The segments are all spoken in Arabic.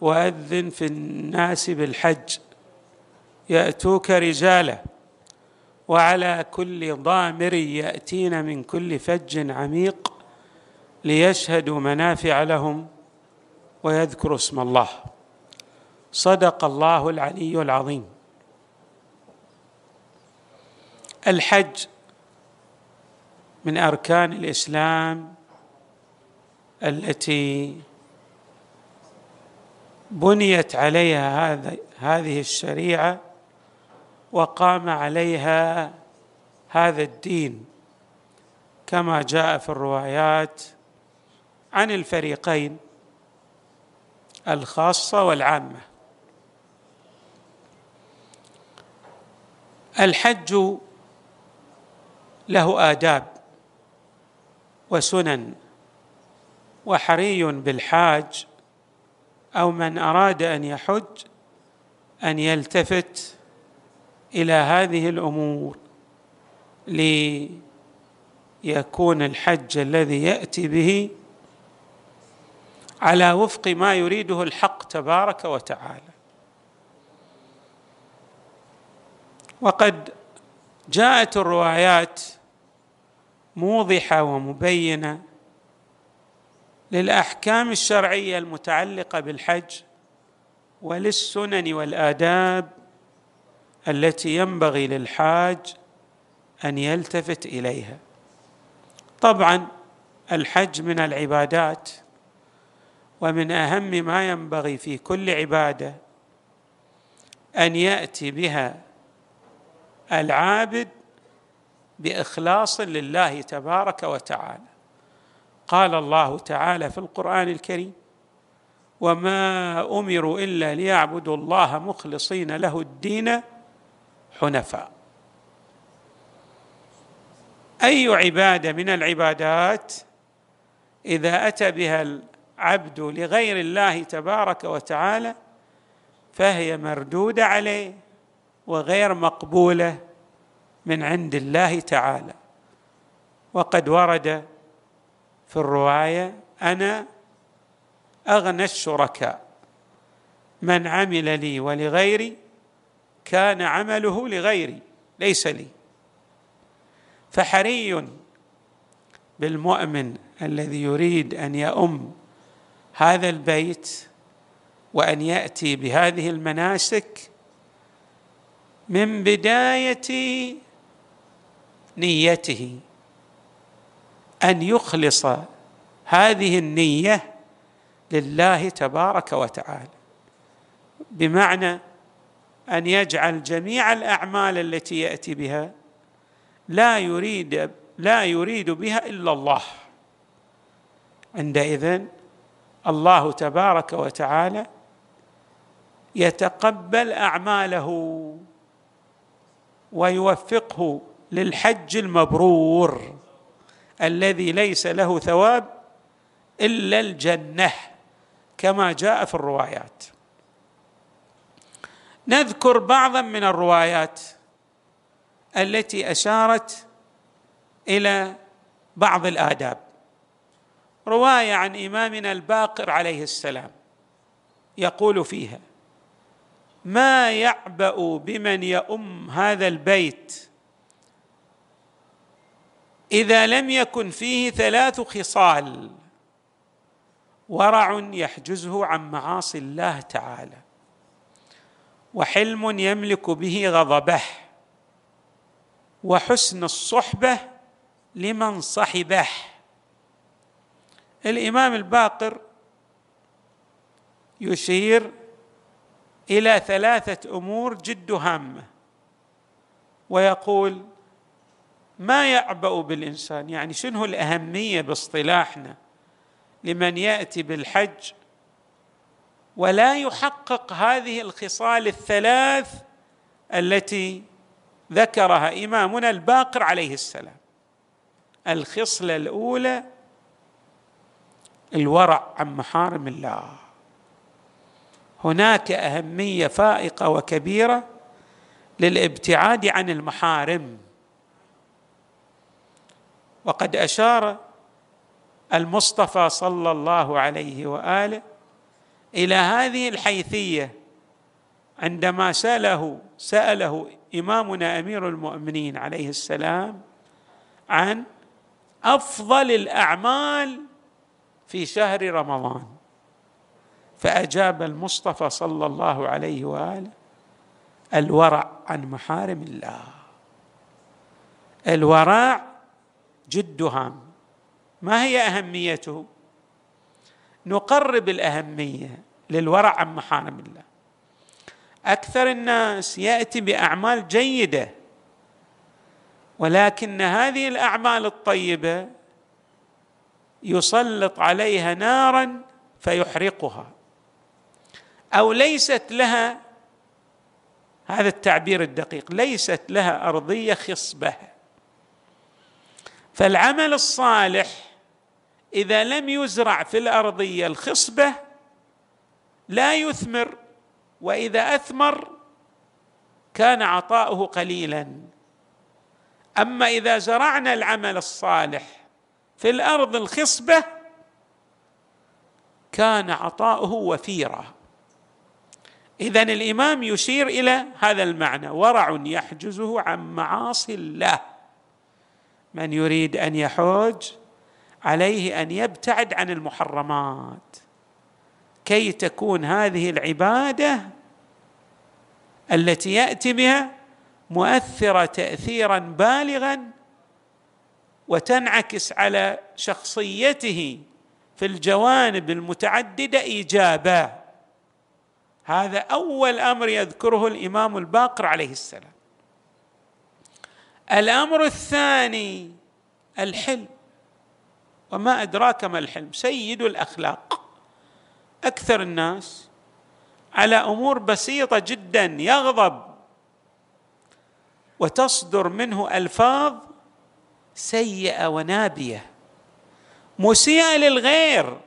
وأذن في الناس بالحج. يأتوك رجالا وعلى كل ضامر يأتين من كل فج عميق ليشهدوا منافع لهم ويذكروا اسم الله. صدق الله العلي العظيم. الحج من أركان الإسلام التي بنيت عليها هذا هذه الشريعة وقام عليها هذا الدين كما جاء في الروايات عن الفريقين الخاصة والعامة. الحج له آداب وسنن وحري بالحاج أو من أراد أن يحج أن يلتفت إلى هذه الأمور ليكون الحج الذي يأتي به على وفق ما يريده الحق تبارك وتعالى. وقد جاءت الروايات موضحة ومبينة للأحكام الشرعية المتعلقة بالحج وللسنن والآداب التي ينبغي للحاج أن يلتفت إليها. طبعا الحج من العبادات ومن أهم ما ينبغي في كل عبادة أن يأتي بها العابد بإخلاص لله تبارك وتعالى. قال الله تعالى في القرآن الكريم وما أمروا إلا ليعبدوا الله مخلصين له الدين حنفاء. أي عبادة من العبادات إذا أتى بها العبد لغير الله تبارك وتعالى فهي مردودة عليه وغير مقبولة من عند الله تعالى. وقد ورد في الرواية أنا أغنى الشركاء. من عمل لي ولغيري كان عمله لغيري ليس لي. فحري بالمؤمن الذي يريد أن يؤم هذا البيت وأن يأتي بهذه المناسك من بداية نيته. أن يخلص هذه النية لله تبارك وتعالى. بمعنى أن يجعل جميع الأعمال التي يأتي بها لا يريد لا يريد بها إلا الله. عندئذ الله تبارك وتعالى يتقبل أعماله ويوفقه للحج المبرور. الذي ليس له ثواب إلا الجنة كما جاء في الروايات. نذكر بعضا من الروايات التي أشارت إلى بعض الآداب. رواية عن إمامنا الباقر عليه السلام يقول فيها ما يعبأ بمن يؤم هذا البيت إذا لم يكن فيه ثلاث خصال ورع يحجزه عن معاصي الله تعالى وحلم يملك به غضبه وحسن الصحبة لمن صحبه. الإمام الباقر يشير إلى ثلاثة أمور جد هامة ويقول ما يعبأ بالإنسان؟ يعني شنو الأهمية باصطلاحنا لمن يأتي بالحج ولا يحقق هذه الخصال الثلاث التي ذكرها إمامنا الباقر عليه السلام؟ الخصلة الأولى الورع عن محارم الله. هناك أهمية فائقة وكبيرة للابتعاد عن المحارم. وقد أشار المصطفى صلى الله عليه وآله إلى هذه الحيثية عندما سأله سأله إمامنا أمير المؤمنين عليه السلام عن أفضل الأعمال في شهر رمضان فأجاب المصطفى صلى الله عليه وآله الورع عن محارم الله الورع جد هام ما هي أهميته؟ نقرب الأهمية للورع عن محارم الله. أكثر الناس يأتي بأعمال جيدة ولكن هذه الأعمال الطيبة يسلط عليها نارا فيحرقها أو ليست لها هذا التعبير الدقيق ليست لها أرضية خصبة. فالعمل الصالح إذا لم يزرع في الأرضية الخصبة لا يثمر وإذا أثمر كان عطاؤه قليلا. أما إذا زرعنا العمل الصالح في الأرض الخصبة كان عطاؤه وفيرا اذا الإمام يشير إلى هذا المعنى ورع يحجزه عن معاصي الله. من يريد أن يحوج عليه أن يبتعد عن المحرمات. كي تكون هذه العبادة التي يأتي بها مؤثرة تاثيرا بالغا وتنعكس على شخصيته في الجوانب المتعددة ايجابا. هذا أول أمر يذكره الإمام الباقر عليه السلام. الأمر الثاني الحلم. وما أدراك ما الحلم؟ سيد الأخلاق. أكثر الناس على أمور بسيطة جدا يغضب. وتصدر منه ألفاظ سيئة ونابيه مسيئة للغير.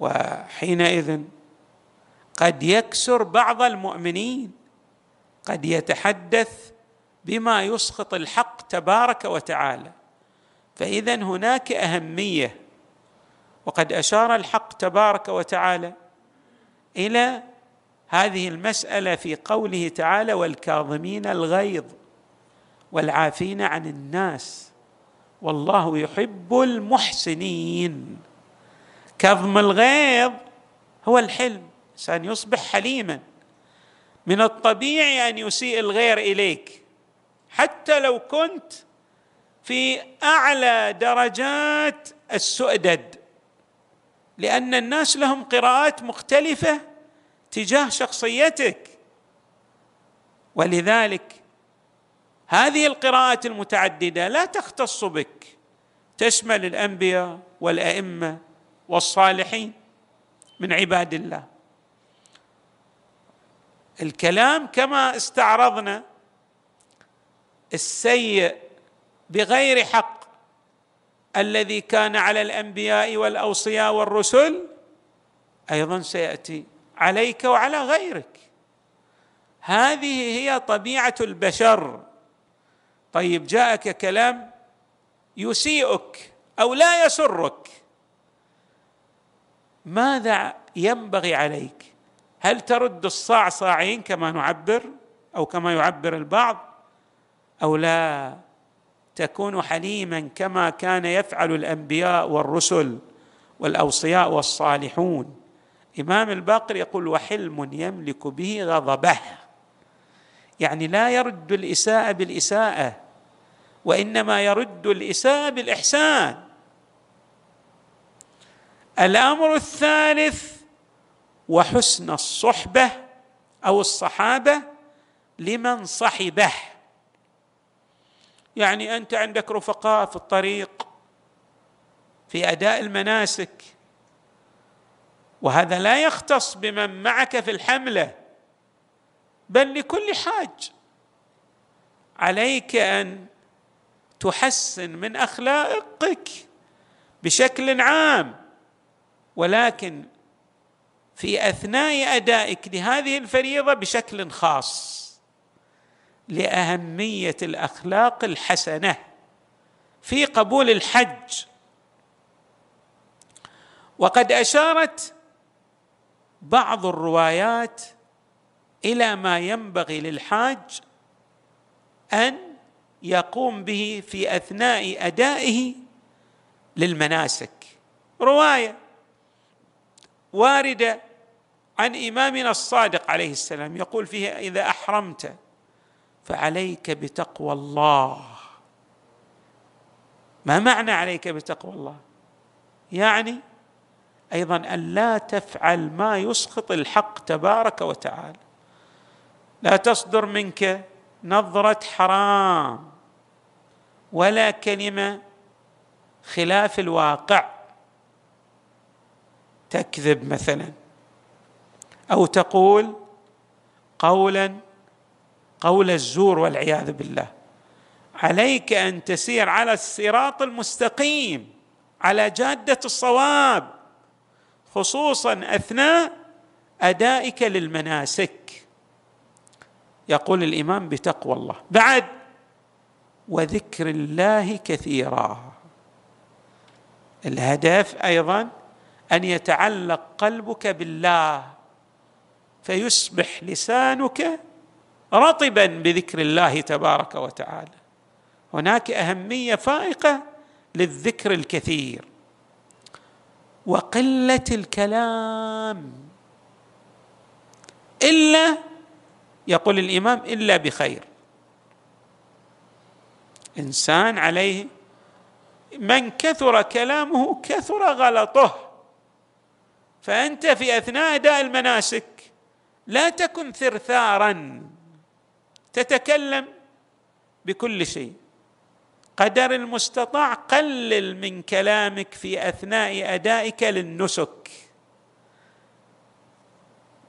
وحينئذ قد يكسر بعض المؤمنين. قد يتحدث بما يسخط الحق تبارك وتعالى. فاذا هناك أهمية وقد أشار الحق تبارك وتعالى إلى هذه المسألة في قوله تعالى والكاظمين الغيظ والعافين عن الناس والله يحب المحسنين كظم الغيظ هو الحلم إنسان يصبح حليما. من الطبيعي أن يسيء الغير إليك. حتى لو كنت في أعلى درجات السؤدد. لأن الناس لهم قراءات مختلفة تجاه شخصيتك. ولذلك هذه القراءات المتعددة لا تختص بك. تشمل الأنبياء والأئمة والصالحين من عباد الله. الكلام كما استعرضنا السيء بغير حق الذي كان على الأنبياء والأوصياء والرسل أيضا سيأتي عليك وعلى غيرك. هذه هي طبيعة البشر. طيب جاءك كلام يسيئك أو لا يسرك. ماذا ينبغي عليك؟ هل ترد الصاع صاعين كما نعبر أو كما يعبر البعض؟ أو لا تكون حليما كما كان يفعل الأنبياء والرسل والأوصياء والصالحون. إمام الباقر يقول وحلم يملك به غضبه. يعني لا يرد الإساءة بالإساءة وإنما يرد الإساءة بالإحسان. الأمر الثالث وحسن الصحبة أو الصحابة لمن صحبه. يعني أنت عندك رفقاء في الطريق في أداء المناسك. وهذا لا يختص بمن معك في الحملة بل لكل حاج. عليك أن تحسن من أخلاقك بشكل عام ولكن في أثناء أدائك لهذه الفريضة بشكل خاص. لأهمية الأخلاق الحسنة في قبول الحج. وقد أشارت بعض الروايات إلى ما ينبغي للحاج أن يقوم به في أثناء أدائه للمناسك. رواية واردة عن إمامنا الصادق عليه السلام يقول فيها إذا أحرمت فعليك بتقوى الله. ما معنى عليك بتقوى الله؟ يعني أيضا أن لا تفعل ما يسخط الحق تبارك وتعالى. لا تصدر منك نظرة حرام ولا كلمة خلاف الواقع. تكذب مثلا أو تقول قولا قول الزور والعياذ بالله. عليك أن تسير على الصراط المستقيم على جادة الصواب خصوصا أثناء أدائك للمناسك. يقول الإمام بتقوى الله. بعد وذكر الله كثيرا. الهدف أيضا أن يتعلق قلبك بالله فيصبح لسانك رطبا بذكر الله تبارك وتعالى. هناك أهمية فائقة للذكر الكثير. وقلة الكلام. إلا يقول الإمام إلا بخير. إنسان عليه من كثر كلامه كثر غلطه. فأنت في أثناء أداء المناسك لا تكن ثرثارا. تتكلم بكل شيء. قدر المستطاع قلل من كلامك في أثناء أدائك للنسك.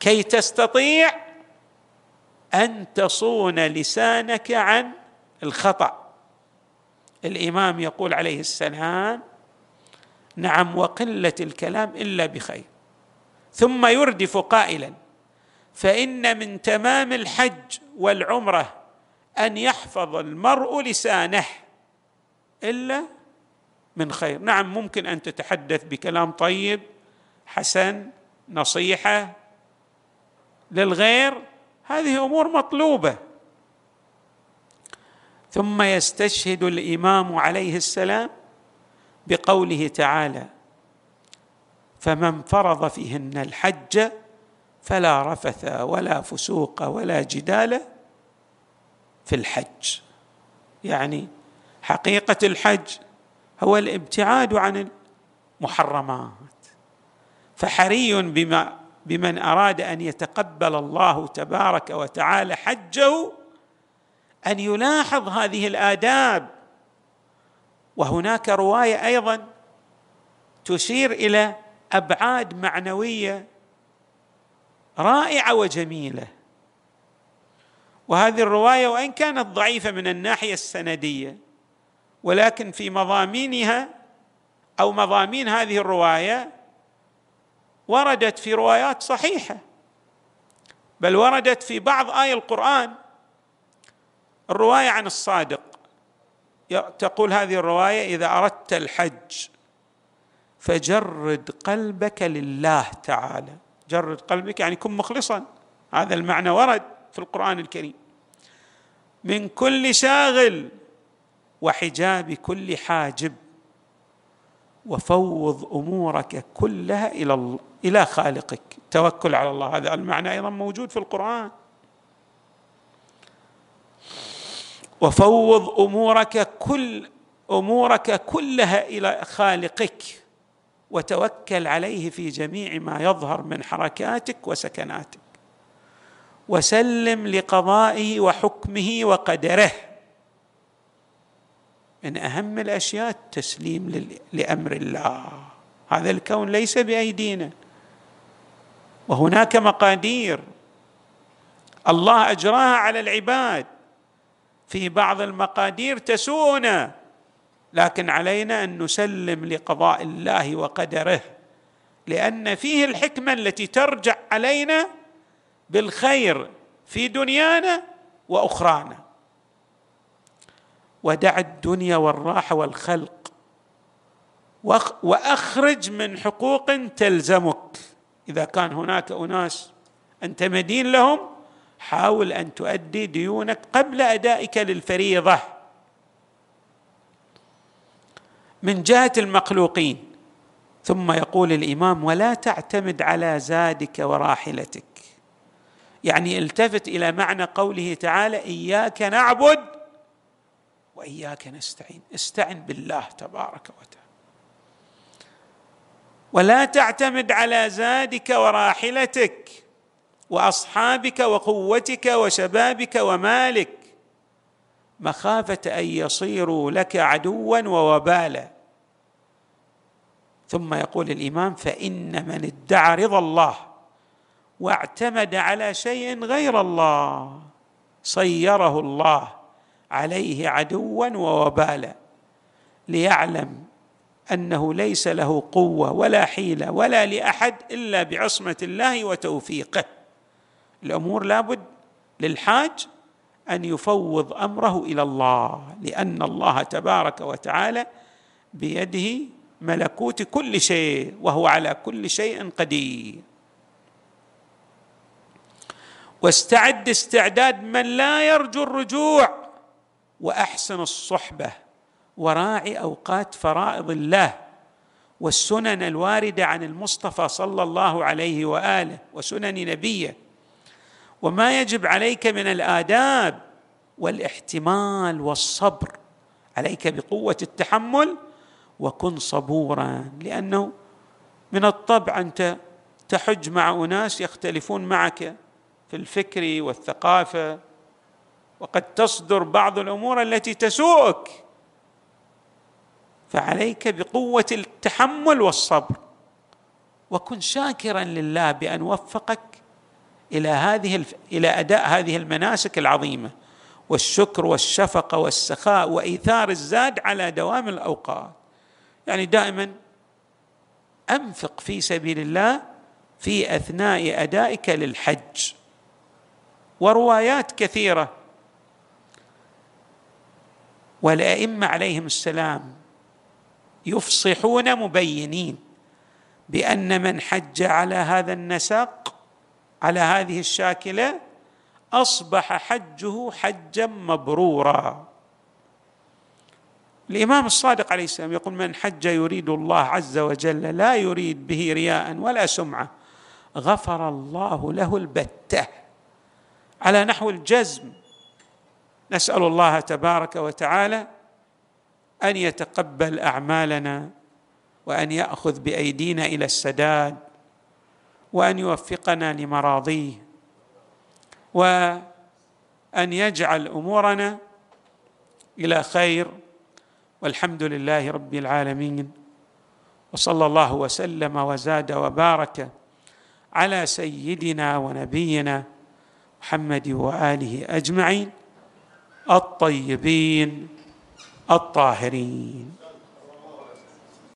كي تستطيع أن تصون لسانك عن الخطأ. الإمام يقول عليه السلام نعم وقلة الكلام إلا بخير. ثم يردف قائلا فإن من تمام الحج والعمرة أن يحفظ المرء لسانه إلا من خير. نعم ممكن أن تتحدث بكلام طيب حسن نصيحة للغير هذه أمور مطلوبة. ثم يستشهد الإمام عليه السلام بقوله تعالى فمن فرض فيهن الحج فلا رفث ولا فسوق ولا جدال في الحج. يعني حقيقة الحج هو الابتعاد عن المحرمات. فحري بما بمن أراد أن يتقبل الله تبارك وتعالى حجه أن يلاحظ هذه الآداب. وهناك رواية أيضا تشير إلى أبعاد معنوية رائعة وجميلة. وهذه الرواية وإن كانت ضعيفة من الناحية السندية ولكن في مضامينها أو مضامين هذه الرواية وردت في روايات صحيحة. بل وردت في بعض اي القرآن الرواية عن الصادق. تقول هذه الرواية إذا أردت الحج فجرد قلبك لله تعالى. جرد قلبك يعني كن مخلصا. هذا المعنى ورد في القرآن الكريم. من كل شاغل وحجاب كل حاجب وفوض أمورك كلها إلى إلى خالقك. توكل على الله. هذا المعنى أيضا موجود في القرآن. وفوض أمورك كل أمورك كلها إلى خالقك. وتوكل عليه في جميع ما يظهر من حركاتك وسكناتك. وسلم لقضائه وحكمه وقدره. من أهم الأشياء التسليم لأمر الله. هذا الكون ليس بأيدينا. وهناك مقادير. الله أجراها على العباد. في بعض المقادير تسوءنا. لكن علينا أن نسلم لقضاء الله وقدره لأن فيه الحكمة التي ترجع علينا بالخير في دنيانا وأخرانا. ودع الدنيا والراحة والخلق وأخرج من حقوق تلزمك. إذا كان هناك أناس أنت مدين لهم حاول أن تؤدي ديونك قبل أدائك للفريضة. من جهة المخلوقين. ثم يقول الإمام ولا تعتمد على زادك وراحلتك. يعني التفت إلى معنى قوله تعالى إياك نعبد وإياك نستعين. استعن بالله تبارك وتعالى. ولا تعتمد على زادك وراحلتك وأصحابك وقوتك وشبابك ومالك مخافة أن يصيروا لك عدوا ووبالا. ثم يقول الإمام فإن من ادعى رضا الله واعتمد على شيء غير الله صيره الله عليه عدوا ووبالا ليعلم أنه ليس له قوة ولا حيلة ولا لأحد إلا بعصمة الله وتوفيقه. الأمور لابد للحاج أن يفوض أمره إلى الله لأن الله تبارك وتعالى بيده ملكوت كل شيء وهو على كل شيء قدير. واستعد استعداد من لا يرجو الرجوع وأحسن الصحبة وراعي أوقات فرائض الله والسنن الواردة عن المصطفى صلى الله عليه وآله وسنن نبيه. وما يجب عليك من الآداب والاحتمال والصبر. عليك بقوة التحمل وكن صبورا لأنه من الطبع أنت تحج مع أناس يختلفون معك في الفكر والثقافة وقد تصدر بعض الأمور التي تسوءك. فعليك بقوة التحمل والصبر. وكن شاكرا لله بأن وفقك إلى هذه الف... إلى أداء هذه المناسك العظيمة. والشكر والشفقة والسخاء وإيثار الزاد على دوام الأوقات. يعني دائما أنفق في سبيل الله في أثناء أدائك للحج. وروايات كثيرة. والأئمة عليهم السلام يفصحون مبينين بأن من حج على هذا النسق على هذه الشاكلة أصبح حجه حجا مبرورا. الإمام الصادق عليه السلام يقول من حج يريد الله عز وجل لا يريد به رياء ولا سمعة غفر الله له البتة. على نحو الجزم نسأل الله تبارك وتعالى أن يتقبل أعمالنا وأن يأخذ بأيدينا إلى السداد وأن يوفقنا لمراضيه وأن يجعل أمورنا إلى خير والحمد لله رب العالمين وصلى الله وسلم وزاد وبارك على سيدنا ونبينا محمد وآله أجمعين الطيبين الطاهرين.